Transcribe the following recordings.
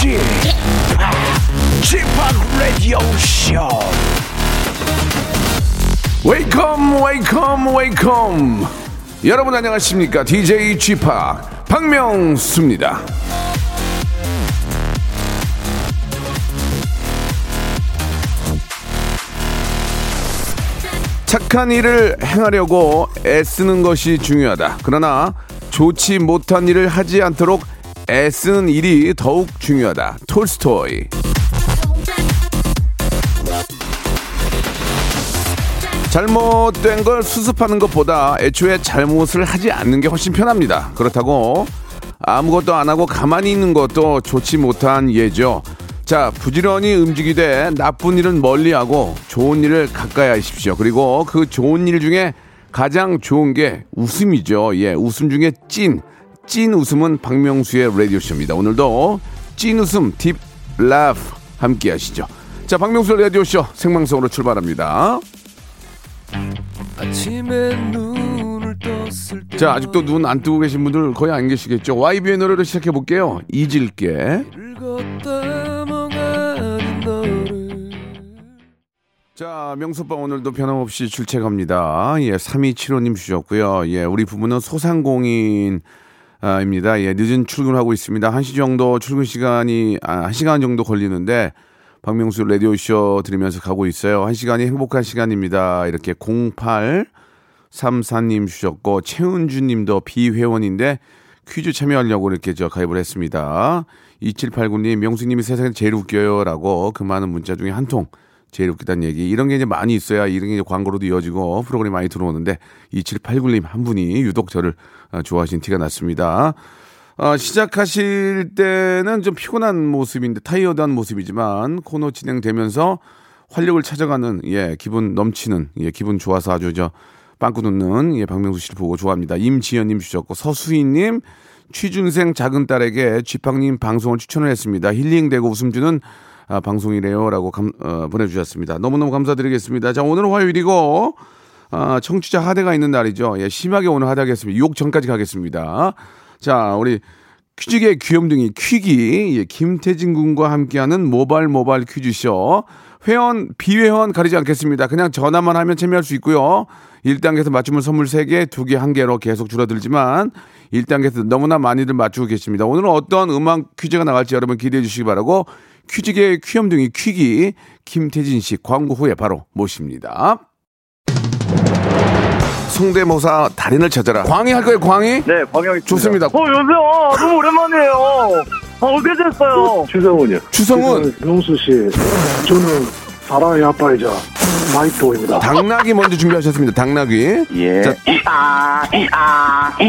p Radio Show. Welcome, welcome, welcome. 여러분 안녕하십니까? DJ p 박명수입니다. 착한 일을 행하려고 애쓰는 것이 중요하다. 그러나 좋지 못한 일을 하지 않도록 애쓰는 일이 더욱 중요하다. 톨스토이. 잘못된 걸 수습하는 것보다 애초에 잘못을 하지 않는 게 훨씬 편합니다. 그렇다고 아무것도 안 하고 가만히 있는 것도 좋지 못한 예죠. 자, 부지런히 움직이되 나쁜 일은 멀리하고 좋은 일을 가까이 하십시오. 그리고 그 좋은 일 중에 가장 좋은 게 웃음이죠. 예, 웃음 중에 찐, 찐 웃음은 박명수의 라디오쇼입니다. 오늘도 찐 웃음, 딥 라프 함께 하시죠. 자, 박명수 라디오쇼 생방송으로 출발합니다. 자, 아직도 눈 안 뜨고 계신 분들 거의 안 계시겠죠. YB의 노래로 시작해 볼게요. 잊을게. 자, 명수빠 오늘도 변함없이 출첵합니다. 예, 3275님 주셨고요. 예, 우리 부부는 소상공인 아, 입니다. 예, 늦은 출근하고 있습니다. 1시 정도 출근 시간이, 아, 1시간 정도 걸리는데, 박명수 라디오 쇼 들으면서 가고 있어요. 1시간이 행복한 시간입니다. 이렇게 0834님 주셨고, 최은주 님도 비회원인데, 퀴즈 참여하려고 이렇게 저 가입을 했습니다. 2789님, 명수님이 세상에 제일 웃겨요. 라고 그 많은 문자 중에 한 통. 제일 웃기다는 얘기. 이런 게 이제 많이 있어야 이런 게 이제 광고로도 이어지고 프로그램이 많이 들어오는데 2789님 한 분이 유독 저를 아, 좋아하신 티가 났습니다. 아, 시작하실 때는 좀 피곤한 모습인데 타이어드한 모습이지만 코너 진행되면서 활력을 찾아가는 예 기분 넘치는 예 기분 좋아서 아주 저 빵꾸 놓는 예 박명수 씨를 보고 좋아합니다. 임지연님 주셨고 서수희님 취준생 작은 딸에게 쥐팡님 방송을 추천을 했습니다. 힐링되고 웃음 주는 아, 방송이래요라고 감, 어, 보내주셨습니다. 너무너무 감사드리겠습니다. 자 오늘은 화요일이고 아, 청취자 하대가 있는 날이죠. 예, 심하게 오늘 하대하겠습니다. 욕 전까지 가겠습니다. 자 우리 퀴즈계 귀염둥이 퀴기 예, 김태진 군과 함께하는 모발 모발 퀴즈쇼 회원 비회원 가리지 않겠습니다. 그냥 전화만 하면 참여할 수 있고요. 1단계에서 맞추면 선물 3개, 2개, 1개로 계속 줄어들지만 1단계에서 너무나 많이들 맞추고 계십니다. 오늘은 어떤 음악 퀴즈가 나갈지 여러분 기대해 주시기 바라고 퀴즈계 귀염둥이 퀴기 김태진 씨 광고 후에 바로 모십니다. 성대모사 달인을 찾아라. 광희 할 거예요, 광희? 네, 광희 좋습니다. 어, 여보세요. 너무 오랜만이에요. 아, 어떻게 됐어요? 추성훈이요. 추성훈. 명수 씨, 저는 사랑이 아빠이자 파이터입니다. 당나귀 먼저 준비하셨습니다. 당나귀. 예. 자,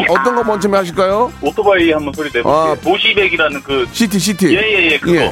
어떤 거 먼저 하실까요? 오토바이 한번 소리 내볼게요. 아. 도시백이라는 그, 시티, 시티. 예, 예, 예, 그거.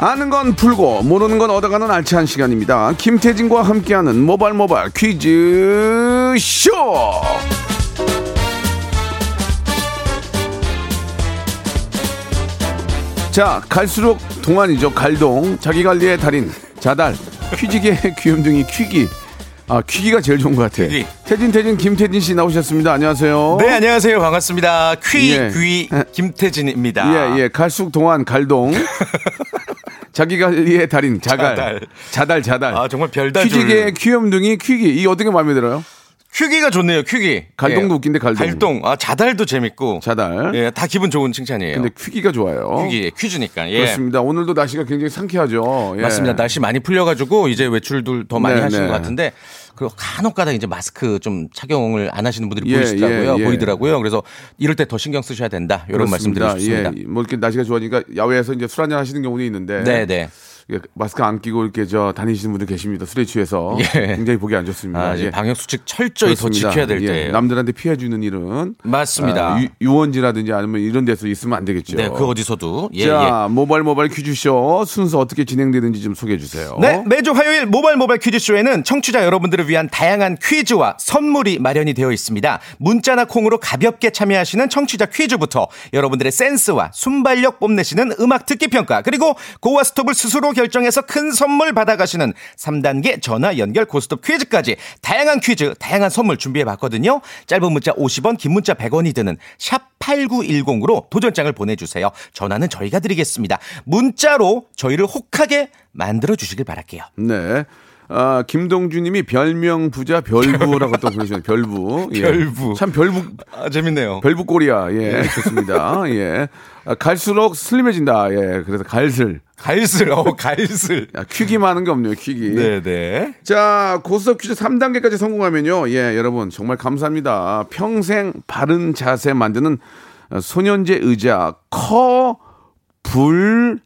아는 건 풀고 모르는 건 얻어가는 알찬 시간입니다. 김태진과 함께하는 모발 모발 퀴즈 쇼. 자 갈수록 동안이죠 갈동 자기 관리의 달인 자달 퀴즈계 귀염둥이 퀴기 아, 퀴기가 제일 좋은 것 같아. 퀴기. 태진, 태진, 김태진 씨 나오셨습니다. 안녕하세요. 네, 안녕하세요. 반갑습니다. 퀴, 예. 귀, 김태진입니다. 예, 예. 갈숙, 동안, 갈동. 자기 관리의 달인, 자갈. 자달. 자달, 자달. 아, 정말 별다줄. 퀴직의 귀염둥이, 퀴기. 이 어떻게 마음에 들어요? 퀴기가 좋네요, 퀴기. 갈동도 예. 웃긴데, 갈동. 갈동. 아, 자달도 재밌고. 자달. 예, 다 기분 좋은 칭찬이에요. 근데 퀴기가 좋아요. 퀴기, 퀴즈니까. 예. 그렇습니다. 오늘도 날씨가 굉장히 상쾌하죠. 예. 맞습니다. 날씨 많이 풀려가지고 이제 외출들 더 많이 네, 하시는 네. 것 같은데 그 간혹가다 이제 마스크 좀 착용을 안 하시는 분들이 예, 보이시더라고요. 예, 예. 보이더라고요. 그래서 이럴 때 더 신경 쓰셔야 된다. 이런 말씀 그렇습니다. 드리고 싶습니다. 예, 뭐 이렇게 날씨가 좋아지니까 야외에서 이제 술 한잔 하시는 경우도 있는데. 네, 네. 예, 마스크 안 끼고 이렇게 저 다니시는 분들 계십니다. 술에 취해서 예. 굉장히 보기 안 좋습니다. 아, 이제 예. 방역 수칙 철저히 그렇습니다. 더 지켜야 될 예, 때예요. 남들한테 피해 주는 일은 맞습니다. 아, 유, 원지라든지 아니면 이런 데서 있으면 안 되겠죠. 네, 그 어디서도 예, 예. 자, 모바일 모바일 퀴즈쇼 순서 어떻게 진행되는지 좀 소개해 주세요. 네, 매주 화요일 모바일 모바일 퀴즈쇼에는 청취자 여러분들을 위한 다양한 퀴즈와 선물이 마련이 되어 있습니다. 문자나 콩으로 가볍게 참여하시는 청취자 퀴즈부터 여러분들의 센스와 순발력 뽐내시는 음악 듣기 평가, 그리고 고와 스톱을 스스로 결정해서 큰 선물 받아가시는 3단계 전화 연결 고스톱 퀴즈까지 다양한 퀴즈, 다양한 선물 준비해 봤거든요. 짧은 문자 50원, 긴 문자 100원이 드는 샵 8910으로 도전장을 보내주세요. 전화는 저희가 드리겠습니다. 문자로 저희를 혹하게 만들어 주시길 바랄게요. 네. 아, 김동주님이 별명 부자 별부라고 또 보내주셨네요. 별부. 예. 별부. 참 별부 아, 재밌네요. 별부 꼴이야. 예, 좋습니다. 예. 아, 갈수록 슬림해진다. 예, 그래서 갈슬. 갈슬, 어, 갈슬. 야, 퀴기 많은 게 없네요. 퀴기. 네네. 자, 고스톱 퀴즈 3단계까지 성공하면요. 예, 여러분 정말 감사합니다. 평생 바른 자세 만드는 어, 소년제 의자 커 불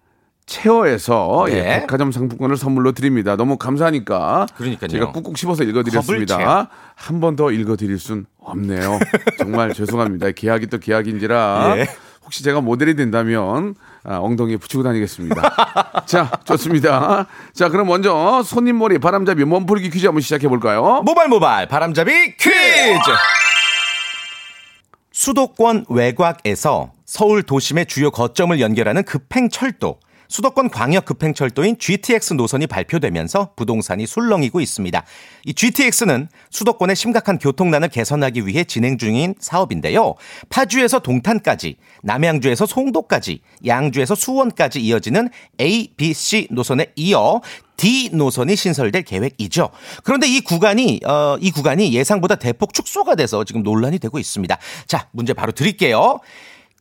체어에서 네. 예, 백화점 상품권을 선물로 드립니다. 너무 감사하니까 그러니까요. 제가 꾹꾹 씹어서 읽어드렸습니다. 한 번 더 읽어드릴 순 없네요. 정말 죄송합니다. 계약이 또 계약인지라 예. 혹시 제가 모델이 된다면 아, 엉덩이에 붙이고 다니겠습니다. 자, 좋습니다. 자, 그럼 먼저 손님 머리 바람잡이 몸풀기 퀴즈 한번 시작해 볼까요? 모발 모발 바람잡이 퀴즈! 수도권 외곽에서 서울 도심의 주요 거점을 연결하는 급행 철도. 수도권 광역 급행철도인 GTX 노선이 발표되면서 부동산이 술렁이고 있습니다. 이 GTX는 수도권의 심각한 교통난을 개선하기 위해 진행 중인 사업인데요. 파주에서 동탄까지, 남양주에서 송도까지, 양주에서 수원까지 이어지는 A, B, C 노선에 이어 D 노선이 신설될 계획이죠. 그런데 이 구간이 어, 이 구간이 예상보다 대폭 축소가 돼서 지금 논란이 되고 있습니다. 자, 문제 바로 드릴게요.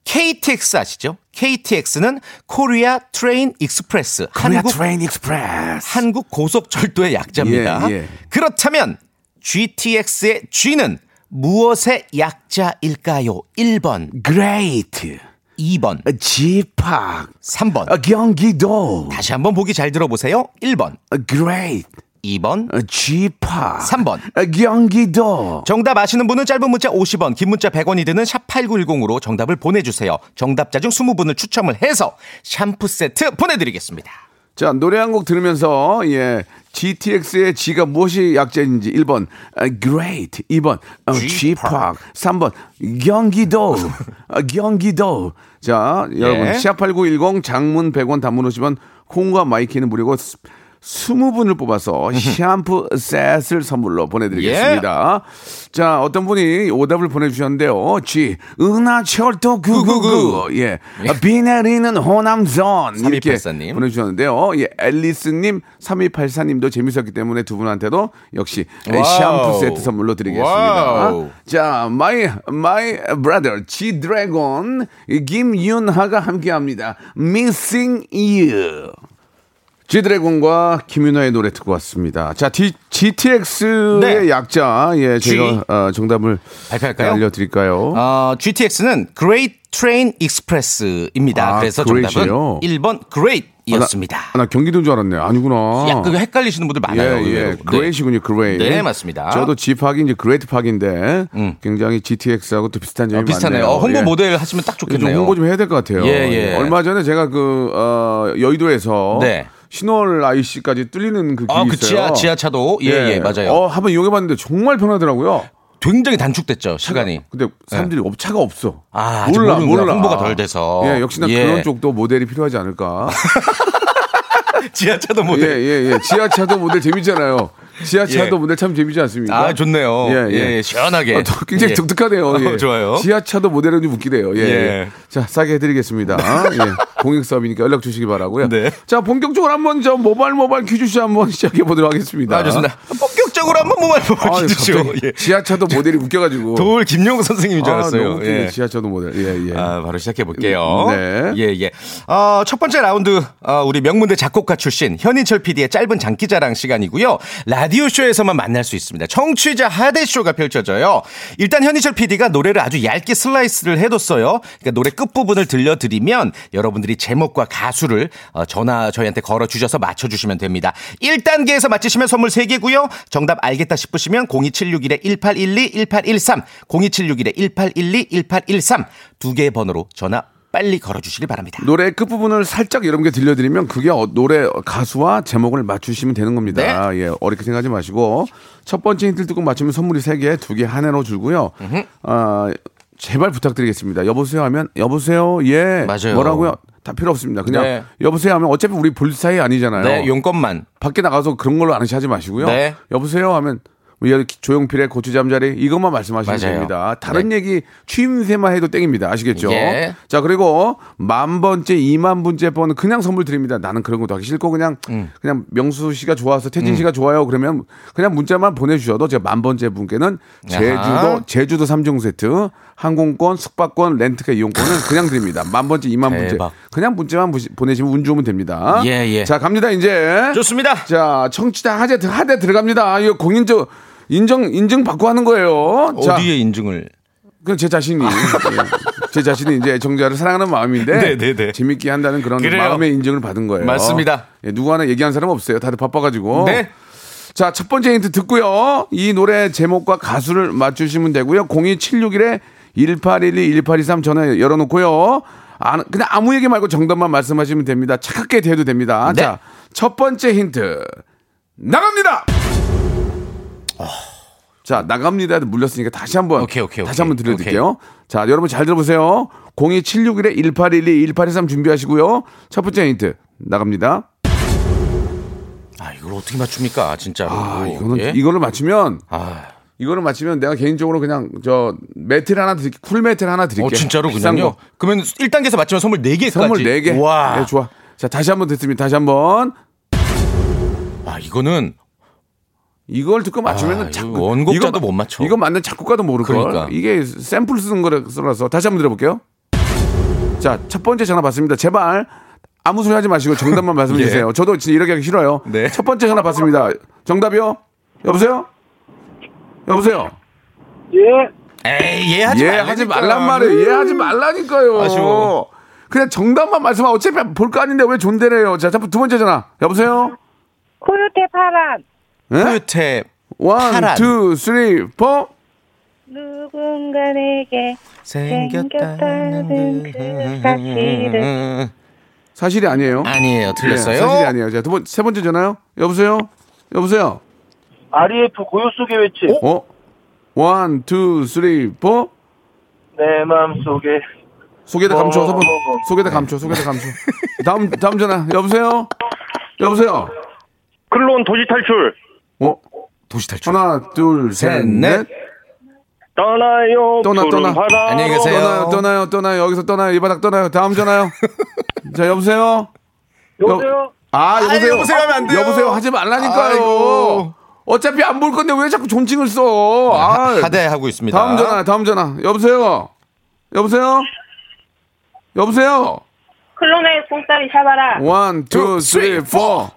KTX 아시죠? KTX는 Korea Train Express 한국 Train Express. 한국 고속철도의 약자입니다. 예, 예. 그렇다면 GTX의 G는 무엇의 약자일까요? 1번, Great. 2번, 집합. 3번. 경기도. 다시 한번 보기 잘 들어보세요. 1번, Great. 2번, 집합. 3번. 경기도. 정답 아시는 분은 짧은 문자 50원, 긴 문자 100원이 드는 샵 8910으로 정답을 보내주세요. 정답자 중 20분을 추첨을 해서 샴푸 세트 보내드리겠습니다. 자, 노래 한 곡 들으면서, 예, GTX의 G가 무엇이 약자인지 1번, 아, Great. 2번, 어, G팍. 3번, 경기도. 아, 경기도. 자, 여러분, 예. 샵8910 장문 100원 단문 50원, 콩과 마이 K는 무료고, 20분을 뽑아서 샴푸 셋을 선물로 보내드리겠습니다. 자, 어떤 분이 오답을 보내주셨는데요. G, 은하철도 999. 예. 비 내리는 호남선. 이렇게 3284님. 보내주셨는데요. 예, 앨리스님, 3284님도 재밌었기 때문에 두 분한테도 역시 wow. 샴푸 세트 선물로 드리겠습니다. wow. 자, my, my brother, G 드래곤, 김윤아가 함께 합니다. Missing You. G드래곤과 김윤아의 노래 듣고 왔습니다. 자, D, GTX의 네. 약자, 예. 제가 어, 정답을 발표할까요? 알려드릴까요? 어, GTX는 Great Train Express입니다. 아, 그래서? 정답은 1번 Great이었습니다. 아, 나 경기도인 줄 알았네. 아니구나. 약간 헷갈리시는 분들 많아요. 예, 예. 의외로. 네. Great이시군요, Great. 네, 맞습니다. 음. 저도 G팍이 이제 Great 팍인데 굉장히 GTX하고 또 비슷한 점이 어, 비슷하네요. 많네요. 어, 홍보 예. 모델 하시면 딱좀 좋겠네요. 홍보 좀 해야 될 것 같아요. 예, 예. 얼마 전에 제가 그 어, 여의도에서 네. 신월 IC까지 뚫리는 그 길이 아, 그 있어요. 지하, 지하차도? 예, 예, 맞아요. 어, 한번 이용해봤는데 정말 편하더라고요. 굉장히 단축됐죠, 시간이. 근데 사람들이 없 차가 없어. 아, 아직 모르는구나. 홍보가 덜 돼서. 예, 역시나 예. 그런 쪽도 모델이 필요하지 않을까. 지하차도 예, 모델. 예, 예. 지하차도 모델 재밌잖아요. 지하차도 예. 모델 참 재미지 않습니까? 아, 좋네요. 예, 예. 예, 시원하게. 어, 또 굉장히 예. 독특하네요. 예. 어, 좋아요. 지하차도 모델은 좀 웃기네요. 예. 예. 예. 자, 싸게 해드리겠습니다. 예. 공익 사업이니까 연락 주시기 바라고요. 네. 자, 본격적으로 한번 저 모바일 모바일 퀴즈쇼 한번 시작해 보도록 하겠습니다. 아, 좋습니다. 본격적으로 한번 모바일 아유, 퀴즈쇼. 예. 지하차도 모델이 웃겨가지고. 도울 김용우 선생님인 줄 아, 알았어요. 너무 웃기네. 예. 지하차도 모델. 예, 예. 아, 바로 시작해 볼게요. 네. 예, 예. 어, 첫 번째 라운드, 어, 우리 명문대 작곡가 출신 현인철 PD의 짧은 장기자랑 시간이고요. 라디 오쇼에서만 만날 수 있습니다. 청취자 하대쇼가 펼쳐져요. 일단 현인철 PD가 노래를 아주 얇게 슬라이스를 해뒀어요. 그러니까 노래 끝부분을 들려드리면 여러분들이 제목과 가수를 어, 전화 저희한테 걸어주셔서 맞춰주시면 됩니다. 1단계에서 맞히시면 선물 3개고요. 정답 알겠다 싶으시면 02761-1812, 1813, 02761-1812, 1813 두 개의 번호로 전화 빨리 걸어주시길 바랍니다. 노래 끝부분을 살짝 여러분께 들려드리면 그게 어- 노래 가수와 제목을 맞추시면 되는 겁니다. 예, 어렵게 생각하지 마시고 첫 번째 힌트를 듣고 맞추면 선물이 세개 두개한 해로 줄고요. 아, 제발 부탁드리겠습니다. 여보세요 하면 여보세요 예 맞아요. 뭐라고요? 다 필요 없습니다. 그냥 네. 여보세요 하면 어차피 우리 볼 사이 아니잖아요. 네, 용건만. 밖에 나가서 그런 걸로 아는 하지 마시고요. 네. 여보세요 하면 뭐 조용필의 고추 잠자리 이것만 말씀하시면 맞아요. 됩니다. 다른 얘기 취임새만 해도 땡입니다. 아시겠죠? 예. 자 그리고 만 번째, 이만 번째 번은 그냥 선물 드립니다. 나는 그런 것도 하기 싫고 그냥 음. 그냥 명수 씨가 좋아서 태진 씨가 좋아요. 그러면 그냥 문자만 보내주셔도 제가 만 번째 분께는 제주도 야하. 제주도 삼종 세트 항공권, 숙박권, 렌트카 이용권을 그냥 드립니다. 만 번째, 이만 번째. 그냥 문자만 보내시면 운 좋으면 됩니다. 예, 예. 자 갑니다 이제. 좋습니다. 자, 청취자 하대, 하대 들어갑니다. 이거 공인적 인정, 인증 받고 하는 거예요. 자, 어디에 인증을? 그건 제 자신이. 예. 제 자신이 이제 정자를 사랑하는 마음인데. 네, 네, 네. 재밌게 한다는 그런 그래요. 마음의 인증을 받은 거예요. 맞습니다. 예, 누구 하나 얘기한 사람 없어요. 다들 바빠가지고. 네. 자, 첫 번째 힌트 듣고요. 이 노래 제목과 가수를 맞추시면 되고요. 02761에 1812, 1823 전화 열어놓고요. 아, 그냥 아무 얘기 말고 정답만 말씀하시면 됩니다. 차갑게 대도 됩니다. 네. 자, 첫 번째 힌트 나갑니다. 자, 나갑니다. 물렸으니까 다시 한번 오케이, 오케이, 다시 오케이. 한번 들려드릴게요. 자, 여러분 잘 들어보세요. 02761에 1812, 1823 준비하시고요. 첫 번째 힌트 나갑니다. 아, 이걸 어떻게 맞춥니까, 진짜로. 아, 이거는 예? 이거를 맞추면 아, 이거를 맞추면 내가 개인적으로 그냥 저 매트를 하나 드릴게 cool 매트를 하나 드릴게. 어, 진짜로 그냥요? 거. 그러면 1단계에서 맞추면 선물 4개까지. 선물 4개. 와. 네, 좋아. 자, 다시 한번 듣습니다. 다시 한번. 아, 이거는 이걸 듣고 맞추면 아, 자꾸 원곡자도 이거 마- 못 맞춰. 이거 맞는 작곡가도 모를 걸. 그러니까. 이게 샘플 쓰는 거라서 다시 한번 들어볼게요. 자, 첫 번째 전화 받습니다. 제발 아무 소리 하지 마시고 정답만 말씀해 예. 주세요. 저도 진짜 이렇게 하기 싫어요. 네. 첫 번째 전화 받습니다. 정답이요? 여보세요? 여보세요? 예. 에이, 예 하지 예 말라니까. 하지 말란 말이에요. 예 하지 말라니까요. 아쉬워. 그냥 정답만 말씀하면 어차피 볼 거 아닌데 왜 존대래요. 자, 두 번째 전화. 여보세요? 코요태 파란 예? 코요태 one. two, three, four. 누군가 내게 생겼다는 그 사실을. 사실이 아니에요. 아니에요. 틀렸어요. 예, 사실이 아니에요. 자, 두 번, 세 번째 전화요. 여보세요? 여보세요? REF 고요 속의 외침. 어? one, two, three, four. 내 마음속에. 속에다 감춰. 서 어. 속에다 감춰. 속에다 감춰. 다음, 다음 전화. 여보세요? 여보세요? 클론 도시 탈출. 어? 도시 탈출. 하나, 둘, 셋, 셋, 넷. 넷. 떠나요. 떠나, 떠나. 바다. 안녕히 계세요. 떠나요, 떠나요, 떠나요. 여기서 떠나요. 이 바닥 떠나요. 다음 전화요. 자, 여보세요? 여보세요. 아, 여보세요? 아, 여보세요 하면 안 돼요. 여보세요 하지 말라니까요. 아이고. 어차피 안 볼 건데 왜 자꾸 존칭을 써? 아, 하대하고 있습니다. 다음 전화, 다음 전화. 여보세요? 여보세요? 여보세요? 클론의 꿍따리 샤바라 one, two, three, four.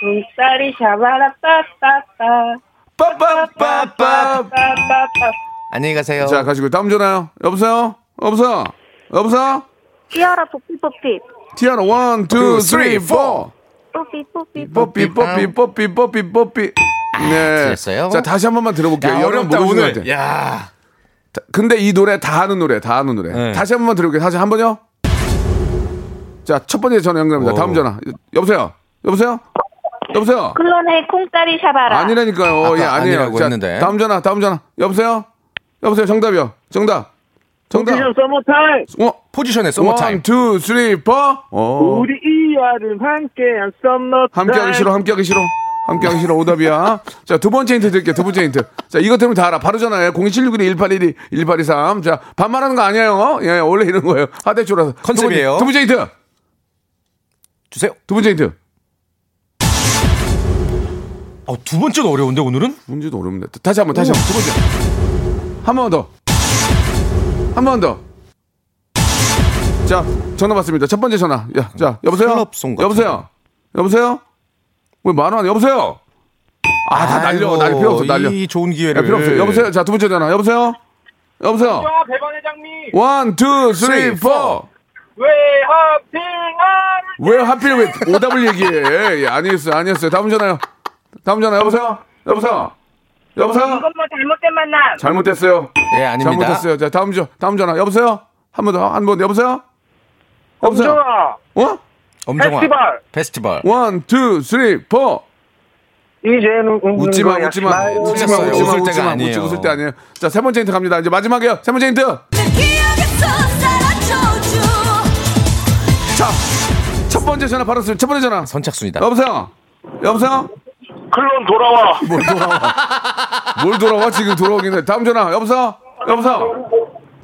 꿍따리 샤바라 빠빠빠 빠빠빠빠. 빠빠빠 안녕히 가세요. 자, 가시고 다음 전화요. 여보세요? 여보세요? 여보세요? 티아라 Bo Peep Bo Peep 티아라 one, two, three, four. 뽀삐 뽀삐 뽀삐, 뽀삐, 뽀삐, 뽀삐, 뽀삐. 네. 틀렸어요? 자, 다시 한 번만 들어볼게요. 야, 여러분 어렵다 오늘. 야. 근데 이 노래 다 아는 노래, 다 아는 노래. 네. 다시 한 번만 들어볼게요. 다시 한 번요. 자, 첫 번째 전화 연결합니다. 오. 다음 전화. 여보세요? 여보세요? 여보세요? 클론의 꿍따리 샤바라 아니라니까요. 아까 예, 아니에요. 아니라고 자, 했는데. 다음 전화, 다음 전화. 여보세요? 여보세요? 정답이요. 정답. 정답. 포지션 서머타임. 어, 포지션의 서머타임. one, two, three, four. 어. 우리 이 여름 함께한 썸머타임. 함께하기 싫어, 함께하기 싫어. 함께 하기 싫어 오답이야. 자, 두 번째 힌트 드릴게요. 두 번째 힌트. 자, 이것 때문에 다 알아. 바로 전화해. 02761-1812, 1823. 자, 반말하는 거 아니에요. 예, 원래 이런 거예요. 하대쇼라서. 컨셉이에요. 두 번째 힌트. 주세요. 두 번째 힌트. 어, 두 번째는 어려운데 오늘은? 문제도 어렵네. 다시 한 번, 다시 한 번. 두 번째. 한 번 더. 한 번 더. 자, 전화 받습니다. 첫 번째 전화. 야, 자, 여보세요? 클럽송 같은 여보세요? 여보세요? 왜 말을 안 해? 여보세요? 아, 다 날려. 아이고, 날 필요 없어, 날려. 이 좋은 야, 기회를. 필요 없어. 여보세요? 자, 두 번째 전화. 여보세요? 여보세요? 배반 회장님 one, two, three, four. 왜 하필 안왜 하필 왜 오답을 얘기해? 예, 아니었어요, 아니었어요. 다음 전화요. 다음 전화. 여보세요? 여보세요? 여보세요? 이건 뭐 잘못된 만남. 잘못됐어요. 예, 아닙니다. 잘못했어요. 자, 다음 전 다음 전화. 여보세요? 한 번 더. 한 번. 여보세요? 여보세요? 엄정화 어? 엄정화. 페스티벌. 페스티벌. one, two, three, four. 이제는 웃지 마. 웃지 마. 웃지 마. 웃지 마, 웃을 때가 마. 아니에요. 웃지, 웃을 때 아니에요. 자, 세 번째 힌트 갑니다. 이제 마지막이에요. 세 번째 힌트. 자, 첫 번째 전화 바로 첫 번째 전화. 선착순이다. 여보세요? 여보세요? 클론 돌아와. 뭘 돌아와? 뭘 돌아와? 지금 돌아오긴 해. 다음 전화. 여보세요? 여보세요?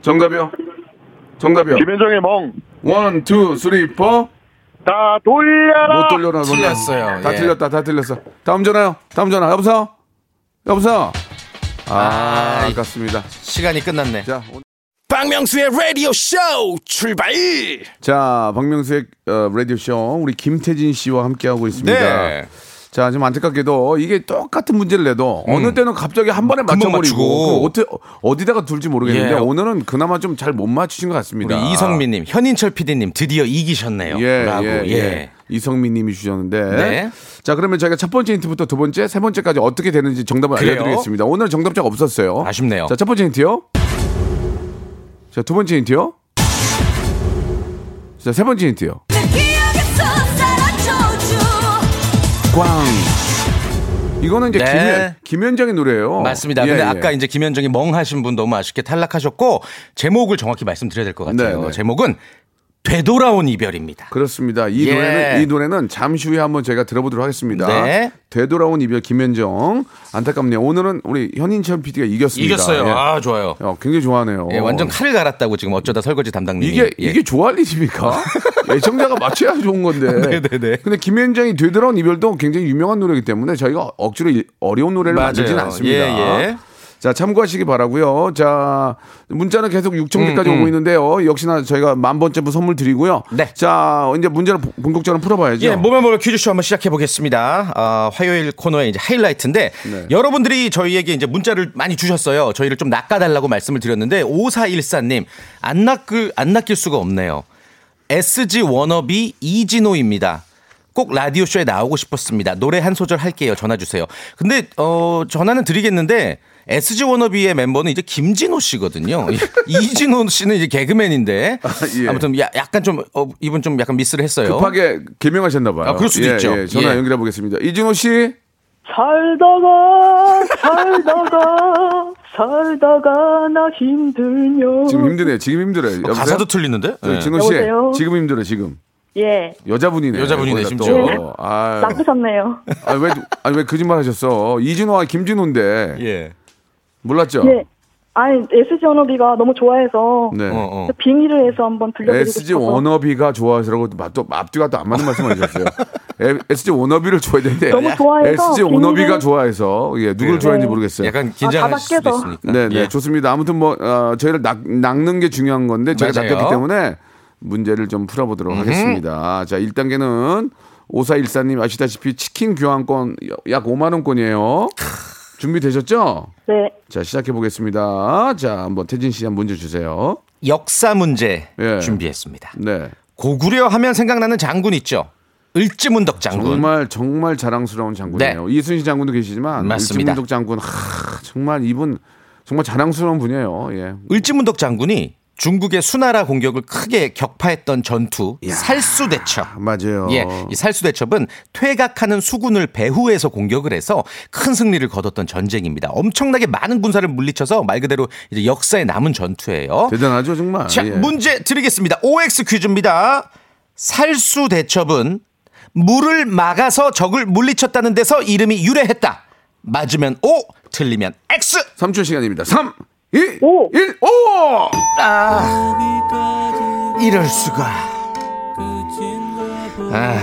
정답이요? 정답이요? 김현정의 멍. one, two, three, four. 다 돌려놔. 못 돌려놔. 틀렸어요. 다 예. 틀렸다. 다 틀렸어. 다음 전화요. 다음 전화. 여보세요? 여보세요? 아, 아, 아깝습니다. 시간이 끝났네. 자, 오늘- 박명수의 라디오 쇼 출발 자, 박명수의 어, 라디오 쇼 우리 김태진 씨와 함께 하고 있습니다. 네. 자, 좀 안타깝게도 이게 똑같은 문제를 내도 어느 때는 갑자기 한 번에 음. 맞춰버리고 어떻게 어디다가 둘지 모르겠는데 예. 오늘은 그나마 좀 잘 못 맞추신 것 같습니다. 우리 이성민님, 현인철 PD님 드디어 이기셨네요. 예, 라고. 예, 예. 이성민 님이 주셨는데. 네. 자, 그러면 저희가 첫 번째 힌트부터 두 번째, 세 번째까지 어떻게 되는지 정답을 그래요? 알려드리겠습니다. 오늘 정답자가 없었어요. 아쉽네요. 자, 첫 번째 힌트요. 자, 두 번째 힌트요. 자, 세 번째 힌트요. 꽝. 이거는 이제 네. 김현, 김현정의 노래예요. 맞습니다. 예, 근데 예. 아까 이제 김현정이 멍하신 분 너무 아쉽게 탈락하셨고 제목을 정확히 말씀드려야 될 것 같아요. 네, 네. 제목은 되돌아온 이별입니다. 그렇습니다. 이 예. 노래는 이 노래는 잠시 후에 한번 제가 들어보도록 하겠습니다. 네. 되돌아온 이별 김현정 안타깝네요. 오늘은 우리 현인철 PD가 이겼습니다. 이겼어요. 예. 아 좋아요. 어, 굉장히 좋아하네요. 예, 완전 칼을 갈았다고 지금 어쩌다 설거지 담당님이. 이게 예. 이게 좋아할 일입니까? 애청자가 맞춰야 좋은 건데. 네네네. 근데 김현정이 되돌아온 이별도 굉장히 유명한 노래이기 때문에 저희가 억지로 이- 어려운 노래를. 만들지는 않습니다. 예, 예. 자, 참고하시기 바라고요. 자, 문자는 계속 6천 개까지 음, 오고 있는데요. 역시나 저희가 만 번째 선물 드리고요. 네. 자, 이제 문제를 본- 본격적으로 풀어봐야죠. 예, 몸에 몸에 퀴즈쇼 한번 시작해 보겠습니다. 아, 화요일 코너의 이제 하이라이트인데 네. 여러분들이 저희에게 이제 문자를 많이 주셨어요. 저희를 좀 낚아달라고 말씀을 드렸는데 5414님 안 낚을 안 낚일 수가 없네요. SG 워너비 이진호입니다. 꼭 라디오 쇼에 나오고 싶었습니다. 노래 한 소절 할게요. 전화 주세요. 근데 어 전화는 드리겠는데 SG 워너비의 멤버는 이제 김진호 씨거든요. 이진호 씨는 이제 개그맨인데 예. 아무튼 야- 약간 좀 어, 이분 좀 약간 미스를 했어요. 급하게 개명하셨나 봐요. 아, 그럴 수도 예, 있죠. 예, 전화 예. 연결해 보겠습니다. 이진호 씨. 살다가 살다가 살다가 나 힘들면 지금 힘드네요. 지금 힘들어요. 여보세요? 가사도 틀리는데? 저 네. 진호 씨. 여보세요? 지금 힘들어 지금. 예. 여자분이네. 여자분이네, 심지어. 또. 아, 나쁘셨네요. 아, 왜, 아니, 왜 거짓말 하셨어? 이진호와 김진호인데. 예. 몰랐죠? 예. 아니 SG 워너비가 너무 좋아해서 네. 어, 어. 빙의를 해서 한번 들려드리고 SG 싶어서. 워너비가 좋아서라고 또 앞뒤가 또 안 맞는 말씀 하셨어요. 에- SG 워너비를 좋아해야 되는데 너무 좋아해서 SG 워너비가 좋아해서 예, 누굴 네. 좋아하는지 모르겠어요. 약간 긴장할 아, 수도. 있으니까. 네, 네, 예. 좋습니다. 아무튼 뭐 어, 저희를 낚, 낚는 게 중요한 건데 저희가 맞아요. 낚였기 때문에 문제를 좀 풀어보도록 하겠습니다. 자, 1단계는 5414님 아시다시피 치킨 교환권 약 5만 원권이에요. 준비되셨죠? 네. 자, 시작해 보겠습니다. 자, 한번 태진 씨 한번 문제 주세요. 역사 문제 예. 준비했습니다. 네. 고구려 하면 생각나는 장군 있죠. 을지문덕 장군. 정말 정말 자랑스러운 장군이에요. 이순신 장군도 계시지만 네. 맞습니다. 을지문덕 장군 하, 정말 이분 정말 자랑스러운 분이에요. 예. 을지문덕 장군이 중국의 수나라 공격을 크게 격파했던 전투 살수대첩. 맞아요. 예, 이 살수대첩은 퇴각하는 수군을 배후에서 공격을 해서 큰 승리를 거뒀던 전쟁입니다. 엄청나게 많은 군사를 물리쳐서 말 그대로 이제 역사에 남은 전투예요. 대단하죠, 정말. 자, 예. 문제 드리겠습니다. OX 퀴즈입니다. 살수대첩은 물을 막아서 적을 물리쳤다는 데서 이름이 유래했다. 맞으면 O, 틀리면 X. 3초 시간입니다. 3, 2, 오. 1, 오! 이럴 수가. 아,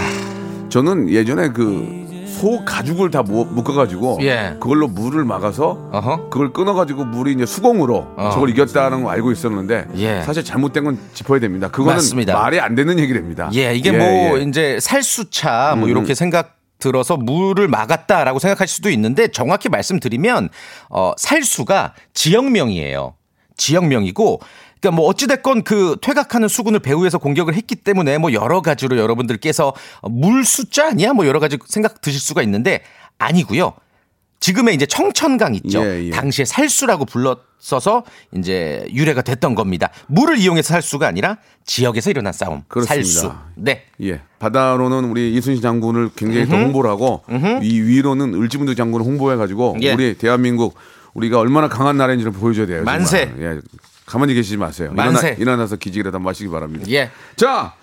저는 예전에 그 소 가죽을 다 모- 묶어가지고 예. 그걸로 물을 막아서 어허. 그걸 끊어가지고 물이 이제 수공으로 어. 저걸 이겼다는 거 알고 있었는데 예. 사실 잘못된 건 짚어야 됩니다. 그거는 맞습니다. 말이 안 되는 얘기랍니다. 예, 이게 예, 뭐 예. 이제 살수차 뭐 음, 이렇게 생각 들어서 물을 막았다라고 생각할 수도 있는데 정확히 말씀드리면 어 살수가 지역명이에요. 지역명이고 그러니까 뭐 어찌됐건 그 퇴각하는 수군을 배후에서 공격을 했기 때문에 뭐 여러 가지로 여러분들께서 물 숫자 아니야 뭐 여러 가지 생각 드실 수가 있는데 아니고요. 지금의 이제 청천강 있죠. 예, 예. 당시에 살수라고 불렀어서 이제 유래가 됐던 겁니다. 물을 이용해서 살수가 아니라 지역에서 일어난 싸움. 그렇습니다. 살수. 네. 예. 바다로는 우리 이순신 장군을 굉장히 더 홍보를 하고 위 위로는 을지문덕 장군을 홍보해 가지고 예. 우리 대한민국 우리가 얼마나 강한 나라인지를 보여줘야 돼요. 만세. 예. 가만히 계시지 마세요. 만세. 일어나, 일어나서 기지개라도 마시기 바랍니다. 예. 자,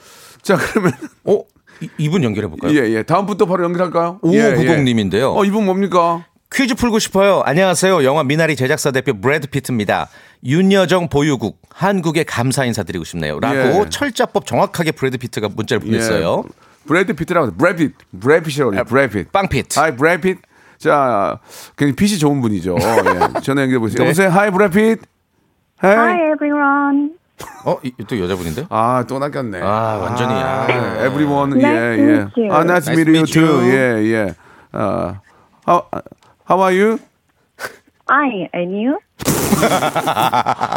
자 그러면 어? 이- 이분 연결해 볼까요? 예, 예. 다음부터 바로 연결할까요? 예, 예. 5590님인데요. 어, 이분 뭡니까? 퀴즈 풀고 싶어요. 안녕하세요. 영화 미나리 제작사 대표 브래드 피트입니다. 윤여정 보유국 한국에 감사 인사드리고 싶네요. 라고 예. 철자법 정확하게 브래드 피트가 문자를 보냈어요. 예. 브래드 피트라고 해서 브래드 피트. 브래드 피트라고 해요. 브래드 피트. 빵 피트. Hi 브래드 피트. 자, 굉장히 핏이 좋은 분이죠. 예. 전화 연결해 보세요. 네. 여보세요. Hi. Hi hey. everyone. 어, 이- 또 여자분인데? 아, 또 낚였네. 아, 완전히. 아. everyone. 예, Nice to 예. meet you. 아, nice to meet you too. 예, 예. 어, how, how are you? Fine and you.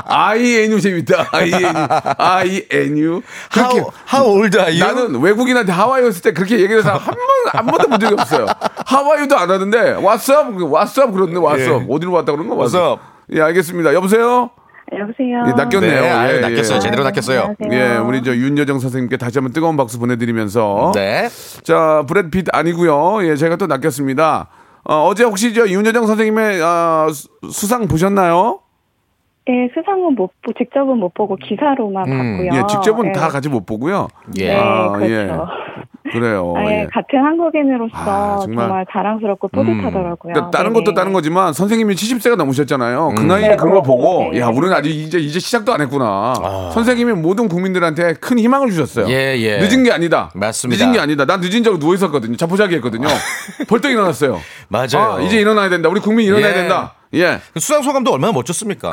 I N U 재밌다. I N U. I N U. 그렇게 How, how old are you? 나는 외국인한테 하와이 했을 때 그렇게 얘기해서 한 번, 한 번도 본 적이 없어요. 하와이도 안 하는데, 왓썹, 왓썹 그러는데, 왓썹. 어디로 왔다 그러는 거 예. What's up? 예, 알겠습니다. 여보세요? 여보세요. 예, 낚였네요. 네, 아유, 예, 낚였어요. 예. 제대로 낚였어요. 안녕하세요. 예, 우리 저 윤여정 선생님께 다시 한번 뜨거운 박수 보내드리면서. 네. 자, 브래드 피트 아니고요. 예, 제가 또 낚였습니다. 어, 제 혹시 저 윤여정 선생님의 아, 수- 수상 보셨나요? 예, 수상은 못 보, 직접은 못 보고 기사로만 음, 봤고요. 예, 직접은 예. 다 같이 못 보고요. 예. 네, 아, 그렇죠. 그래요. 아, 예, 예. 같은 한국인으로서 아, 정말. 정말. 자랑스럽고 뿌듯하더라고요. 그러니까 다른 네네. 것도 다른 거지만 선생님이 70세가 넘으셨잖아요. 그 음. 나이에 네, 그런 걸 네, 보고 네. 야 우리는 아직 이제 이제 시작도 안 했구나. 아. 선생님이 모든 국민들한테 큰 희망을 주셨어요. 예, 예. 늦은 게 아니다. 맞습니다. 늦은 게 아니다. 난 늦은 줄 알고 누워 있었거든요. 자포자기 했거든요. 벌떡 일어났어요. 맞아요. 아, 이제 일어나야 된다. 우리 국민 일어나야 예. 된다. 예. 그 수상 소감도 얼마나 멋졌습니까?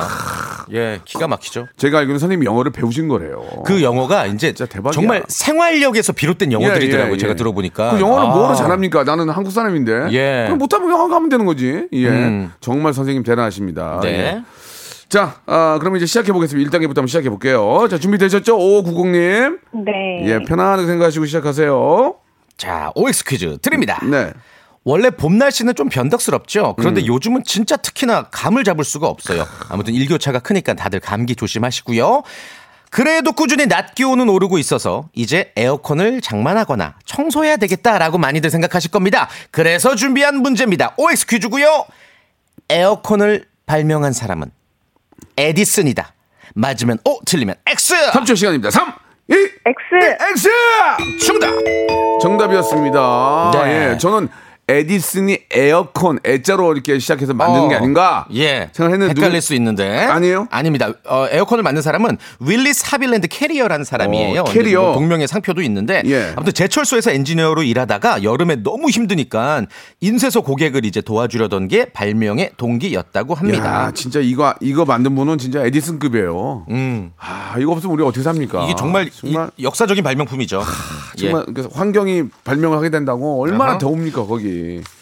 예, 기가 막히죠. 제가 알기로는 선생님이 영어를 배우신 거래요. 그 영어가 이제 진짜 대박이야. 정말 생활력에서 비롯된 영어들이더라고요. 예, 예, 제가 예. 들어보니까. 그 영어를 아. 뭐로 잘합니까? 나는 한국 사람인데. 예. 그럼 못하면 영어 가면 되는 거지. 예. 음. 정말 선생님 대단하십니다. 네. 예. 자, 아, 그럼 이제 시작해 보겠습니다. 1단계부터 한번 시작해 볼게요. 자, 준비되셨죠? 5590님. 네. 예, 편안하게 생각하시고 시작하세요. 자, OX 퀴즈 드립니다. 네. 원래 봄 날씨는 좀 변덕스럽죠. 그런데 음. 요즘은 진짜 특히나 감을 잡을 수가 없어요. 아무튼 일교차가 크니까 다들 감기 조심하시고요. 그래도 꾸준히 낮 기온은 오르고 있어서 이제 에어컨을 장만하거나 청소해야 되겠다라고 많이들 생각하실 겁니다. 그래서 준비한 문제입니다. OX 퀴즈고요. 에어컨을 발명한 사람은 에디슨이다. 맞으면 O, 틀리면 X. 3초 시간입니다. 3, 2, X. X! 정답. 정답이었습니다. 네. 예, 저는 에디슨이 에어컨 애자로 이렇게 시작해서 만든 게 어, 아닌가 예. 생각했는데 헷갈릴 누구- 수 있는데. 아니에요? 아닙니다. 어, 에어컨을 만든 사람은 윌리스 하빌랜드 캐리어라는 사람이에요. 어, 캐리어. 뭐 동명의 상표도 있는데. 예. 아무튼 제철소에서 엔지니어로 일하다가 여름에 너무 힘드니까 인쇄소 고객을 이제 도와주려던 게 발명의 동기였다고 합니다. 야, 진짜 이거 이거 만든 분은 진짜 에디슨급이에요. 음. 아, 이거 없으면 우리 어떻게 삽니까? 이게 정말, 정말 이- 역사적인 발명품이죠. 정말 그래서 환경이 발명을 하게 된다고 얼마나 아하. 더웁니까 거기.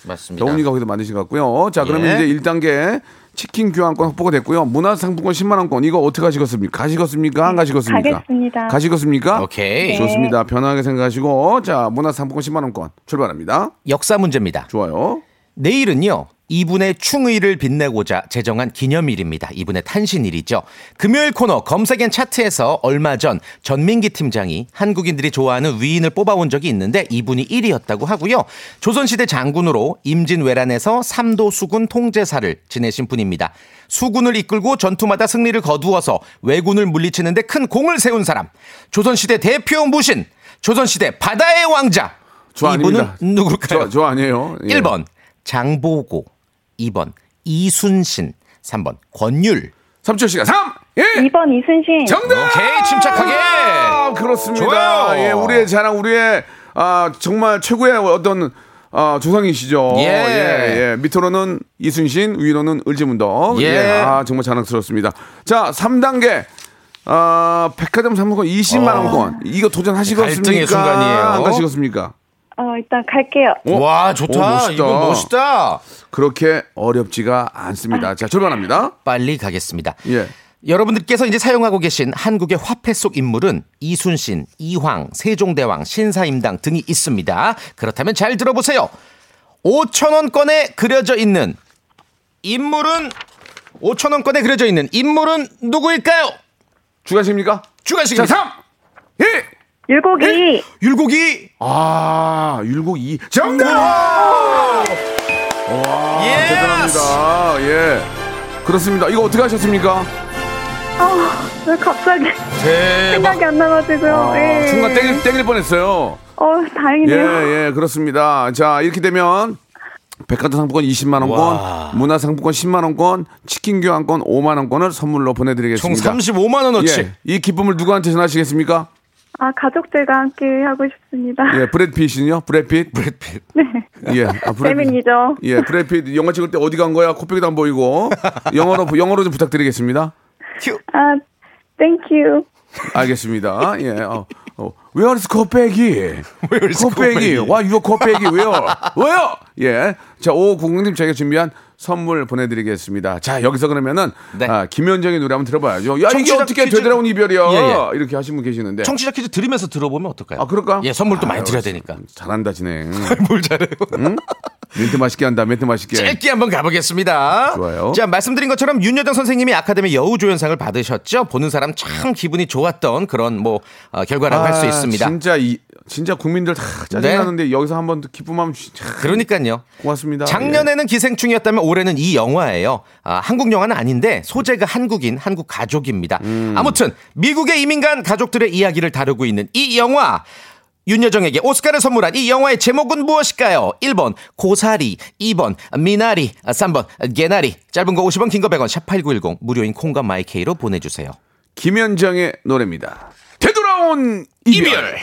맞습니다. 더우니까 거기서 만드신 것 같고요. 자, 그러면 예. 이제 1단계 치킨 교환권 확보가 됐고요. 문화상품권 10만 원권 이거 어떻게 가시겠습니까? 가시겠습니까? 안 가시겠습니까? 가겠습니다. 가시겠습니까? 오케이. 네. 좋습니다. 편하게 생각하시고 자, 문화상품권 10만 원권 출발합니다. 역사 문제입니다. 좋아요. 내일은요. 이분의 충의를 빛내고자 제정한 기념일입니다. 이분의 탄신일이죠. 금요일 코너 검색엔 차트에서 얼마 전 전민기 팀장이 한국인들이 좋아하는 위인을 뽑아온 적이 있는데 이분이 1위였다고 하고요. 조선시대 장군으로 임진왜란에서 삼도 수군 통제사를 지내신 분입니다. 수군을 이끌고 전투마다 승리를 거두어서 왜군을 물리치는데 큰 공을 세운 사람. 조선시대 대표 무신. 조선시대 바다의 왕자. 저 이분은 아닙니다. 누굴까요? 저, 저 아니에요. 예. 1번 장보고 2번 이순신 3번 권율 3초 시간 3 1 2번 이순신. 정답! 오케이, 침착하게. 아, 그렇습니다. 좋아요. 예, 우리의 자랑, 우리의 아, 정말 최고의 어떤 아, 조상이시죠. 예. 예, 예. 밑으로는 이순신, 위로는 을지문덕. 예. 아, 정말 자랑스럽습니다. 자, 3단계. 아, 백화점 상품권 20만 원권. 이거 도전하시겠습니까? 어. 갈등의 순간이에요. 안 가시겠습니까? 어, 일단 갈게요. 어? 와 좋다 오, 멋있다. 이분 멋있다 그렇게 어렵지가 않습니다. 자, 출발합니다. 빨리 가겠습니다 예. 여러분들께서 이제 사용하고 계신 한국의 화폐 속 인물은 이순신, 이황, 세종대왕, 신사임당 등이 있습니다. 그렇다면 잘 들어보세요. 5천원권에 그려져 있는 인물은 5천원권에 그려져 있는 인물은 누구일까요? 주가십니까? 자, 주간식입니다. 3, 1. 율곡이 율곡이 아, 율곡 2. 정답! 예. 대단합니다. 예. 그렇습니다. 이거 어떻게 하셨습니까? 아, 왜 갑자기 대박. 생각이 안 나가지고요. 아, 예. 순간 땡길, 땡길 뻔했어요. 어, 예, 다행이네요. 예, 그렇습니다. 자, 이렇게 되면 백화점 상품권 20만 원권, 와. 문화 상품권 10만 원권, 치킨 교환권 5만 원권을 선물로 총 보내드리겠습니다. 35만 원어치. 예, 이 기쁨을 누구한테 전하시겠습니까? 아, 가족들과 함께 하고 싶습니다. 예, 브래드핏이요? 브래드핏? 브래드핏. 예, 아, 브래드핏. 재민이죠. 예, 브래드핏 영화 찍을 때 어디 간 거야? 코빼기도 안 보이고 영어로 영어로 좀 부탁드리겠습니다. 아, thank you. 알겠습니다. 예. 어, 어. Where is 코빼기? is 코빼기. 코빼기? Why you 코빼기? 왜요? 왜요? 예. 자, 오국님 저희가 준비한 선물 보내드리겠습니다. 자, 여기서 그러면은 네. 아, 김현정의 노래 한번 들어봐야죠. 야, 이게 어떻게 퀴즈. 되돌아온 이별이야? 예, 예. 이렇게 하신 분 계시는데. 청취자 퀴즈 들으면서 들어보면 어떨까요? 아, 그럴까? 예, 선물도 많이 아유, 드려야 되니까. 잘한다, 진행. 뭘 잘해요? 응? 멘트 맛있게 한다, 멘트 맛있게. 짧게 한번 가보겠습니다. 좋아요. 자, 말씀드린 것처럼 윤여정 선생님이 아카데미 여우조연상을 받으셨죠. 보는 사람 참 기분이 좋았던 그런 뭐 어, 결과라고 할수 아, 있습니다. 네. 진짜 이 진짜 국민들 다 짜증나는데 여기서 한번 기쁨하면 진짜 그러니까요. 고맙습니다. 작년에는 기생충이었다면 올해는 이 영화예요. 아, 한국 영화는 아닌데 소재가 한국인, 한국 가족입니다. 음. 아무튼 미국의 이민 간 가족들의 이야기를 다루고 있는 이 영화. 윤여정에게 오스카를 선물한 이 영화의 제목은 무엇일까요? 1번 고사리, 2번 미나리, 3번 개나리. 짧은 거 50원, 긴 거 100원, 샵8910 무료인 콩과 마이케이로 보내 주세요. 김현정의 노래입니다. 되돌아온 이별.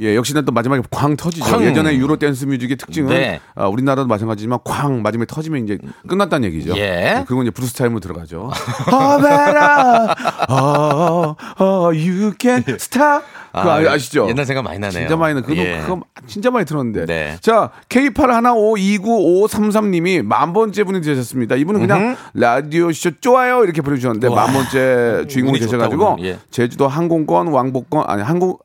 예, 역시나 또 마지막에 쾅 터지죠. 쾅. 예전에 유로 댄스 뮤직의 특징은 네. 아, 우리나라도 마찬가지지만 쾅 마지막에 터지면 이제 끝났다는 얘기죠. 예. 그건 이제 브루스 타임으로 들어가죠. 아베라, 어, 어, you can stop. 그거 아, 아시죠? 옛날 생각 많이 나네요. 진짜 많이 나. 그거 예. 그거 진짜 많이 들었는데. 네. 자, K81529533 님이 만 번째 분이 되셨습니다. 이분은 그냥 라디오 쇼 좋아요 이렇게 보내 주셨는데 와. 만 번째 주인공이 되셔 가지고 오늘. 예. 제주도 항공권, 왕복권 아니 항공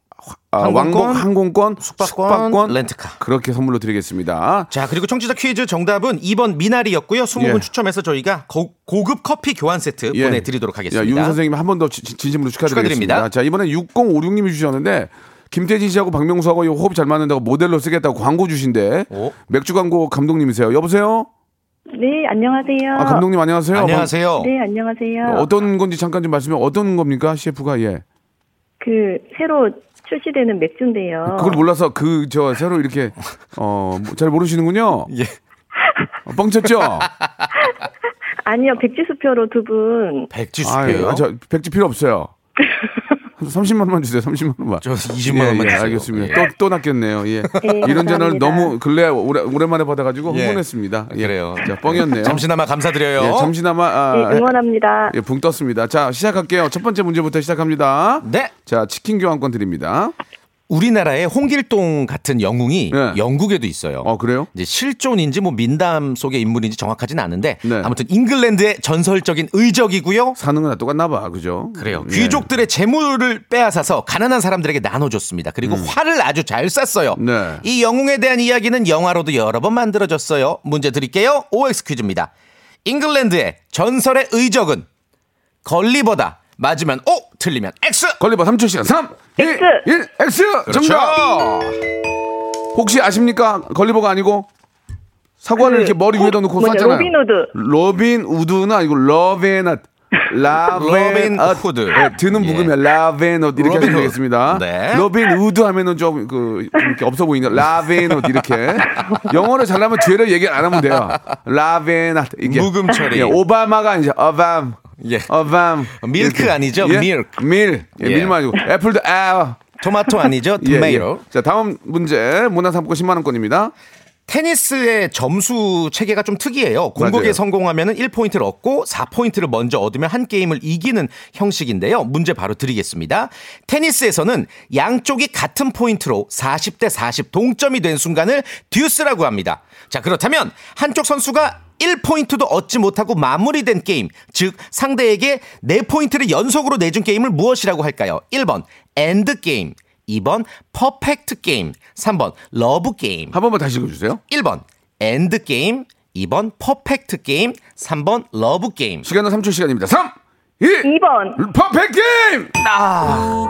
아, 항공권, 왕복 항공권, 숙박권, 렌트카. 그렇게 선물로 드리겠습니다. 자, 그리고 청취자 퀴즈 정답은 2번 미나리였고요. 20분 예. 추첨해서 저희가 고, 급 커피 교환 세트 예. 보내드리도록 하겠습니다. 야, 윤 선생님 한 번 더 진심으로 축하드리겠습니다. 축하드립니다. 자, 이번엔 6056님이 주셨는데 김태진 씨하고 박명수하고 이 호흡 잘 맞는다고 모델로 쓰겠다고 광고 주신데 오. 맥주 광고 감독님이세요. 여보세요? 네, 안녕하세요. 아, 감독님 안녕하세요. 안녕하세요. 네, 안녕하세요. 어떤 건지 잠깐 좀 말씀해. 어떤 겁니까, 셰프가? 예. 그 새로 출시되는 맥주인데요. 그걸 몰라서 그 저 새로 이렇게 어 잘 모르시는군요. 예. 어, 뻥쳤죠? 아니요, 백지수표로 두 분. 백지수표요. 아, 저 백지 필요 없어요. 30만 원만 주세요. 30만 원만. 저 20만 원만 예, 예, 주세요. 알겠습니다. 예. 또또 낚였네요. 예. 네, 이런 전화를. 너무 근래 오래, 오랜만에 받아가지고 예. 흥분했습니다. 예. 그래요. 자, 뻥이었네요. 잠시나마 감사드려요. 예, 잠시나마 아, 네, 응원합니다. 예, 붕 떴습니다. 자, 시작할게요. 첫 번째 문제부터 시작합니다. 네. 자, 치킨 교환권 드립니다. 우리나라에 홍길동 같은 영웅이 네. 영국에도 있어요. 어, 그래요? 이제 실존인지 뭐 민담 속의 인물인지 정확하지는 않은데 네. 아무튼 잉글랜드의 전설적인 의적이고요. 사는 건 다 똑같나 봐. 그죠? 그래요. 예. 귀족들의 재물을 빼앗아서 가난한 사람들에게 나눠줬습니다. 그리고 활을 아주 잘 쐈어요. 음. 네. 이 영웅에 대한 이야기는 영화로도 여러 번 만들어졌어요. 문제 드릴게요. OX 퀴즈입니다. 잉글랜드의 전설의 의적은 걸리버다. 맞으면 O, 틀리면 X. 걸리버 3초 시간 3, 2, X. 1, X! 정답! 혹시 아십니까? 걸리버가 아니고 사과를 그 이렇게 머리 위에다 놓고 뭐냐, 쐈잖아요. 로빈후드. 로빈 우드는 아니고 러베넛. 라벤 로빈 어, 후드. 네, 드는 예. 묵으면 라벤 옷 이렇게 로빈 하시면. 되겠습니다. 네. 로빈 우드 하면은 좀 그 이렇게 없어 보이는 라벤 옷 이렇게 영어를 잘하면 뒤를 얘기 안 하면 돼요. 라벤 옷 이게 묵음 처리. 예, 오바마가 아니죠. 어밤. 예. 어밤. 밀크. 아니죠? 예? 밀크. 밀. 예, 예. 밀 말고 apple도 아. 토마토 아니죠? 예, tomato. 예. 자, 다음 문제. 문화상품권 10만 원권입니다. 테니스의 점수 체계가 좀 특이해요. 공격에. 성공하면 1포인트를 얻고 4포인트를 먼저 얻으면 한 게임을 이기는 형식인데요. 문제 바로 드리겠습니다. 테니스에서는 양쪽이 같은 포인트로 40대 40 동점이 된 순간을 듀스라고 합니다. 자, 그렇다면 한쪽 선수가 1포인트도 얻지 못하고 마무리된 게임, 즉 상대에게 4포인트를 연속으로 내준 게임을 무엇이라고 할까요? 1번 end game, 2번 퍼펙트 게임, 3번 러브 게임. 한 번만 다시 읽어 주세요. 1번 end game, 2번 퍼펙트 게임, 3번 러브 게임. 시간은 3초 시간입니다. 3 2 2번. 퍼펙트 게임! 아,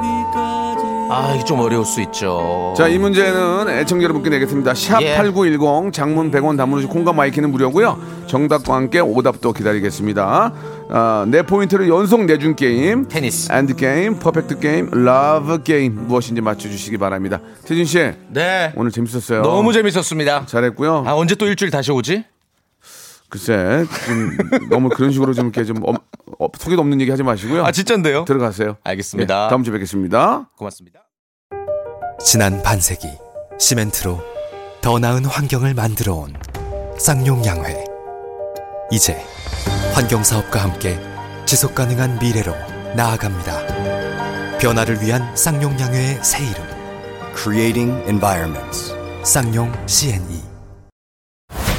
이게 좀 어려울 수 있죠. 자, 이 문제는 애청자 여러분께 내겠습니다. 예. 샵8910 장문 100원 단문으시 콩과 마이케이는 무료고요. 정답과 함께 오답도 기다리겠습니다. 아, 네 포인트를 연속 내준 게임. 테니스. end game, 퍼펙트 게임, 러브 게임 무엇인지 맞춰 주시기 바랍니다. 태진 씨, 네. 오늘 재밌었어요. 너무 재밌었습니다. 잘했고요. 아, 언제 또 일주일 다시 오지? 글쎄, 좀 너무 그런 식으로 좀 이렇게 좀 엄- 어, 속에도 없는 얘기 하지 마시고요. 아, 진짠데요? 들어가세요. 알겠습니다. 예, 다음 주에 뵙겠습니다. 고맙습니다. 지난 반세기 시멘트로 더 나은 환경을 만들어 온 쌍용 양회 이제 환경 사업과 함께 지속 가능한 미래로 나아갑니다 변화를 위한 쌍용 양회의 새 이름 Creating Environments 쌍용. CNE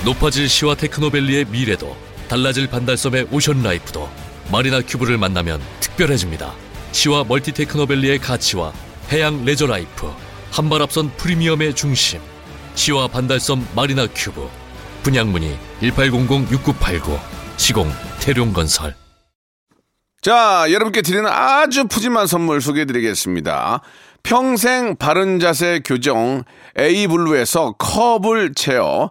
높아질 시화 테크노밸리의 미래도 달라질 반달섬의 오션 라이프도 마리나 큐브를 만나면 특별해집니다. 시화 멀티 테크노밸리의 가치와 해양 레저 라이프 한발 앞선 프리미엄의 중심 시화 반달섬 마리나 큐브 분양문의 1800-6989 시공 태룡건설 자, 여러분께 드리는 아주 푸짐한 선물 소개해 드리겠습니다. 평생 바른 자세 교정 A블루에서 컵을 채워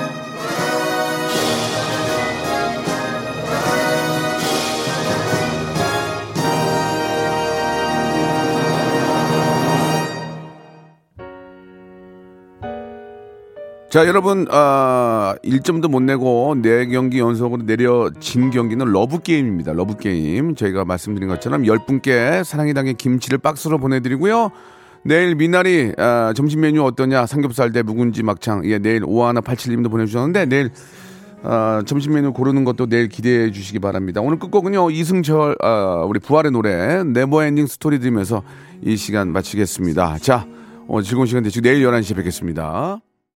자, 여러분, 아, 1점도 못 내고 4경기 연속으로 내려진 경기는 러브게임입니다. 러브게임. 저희가 말씀드린 것처럼 10분께 사랑이 당의 김치를 박스로 보내드리고요. 내일 미나리, 아, 점심 메뉴 어떠냐? 삼겹살 대 묵은지 막창. 예, 내일 오하나 87님도 보내주셨는데, 내일, 아, 점심 메뉴 고르는 것도 내일 기대해 주시기 바랍니다. 오늘 끝곡은요, 이승철, 아, 우리 부활의 노래, Never Ending Story 들으면서 이 시간 마치겠습니다. 자, 어, 즐거운 시간 되시고 내일 11시에 뵙겠습니다.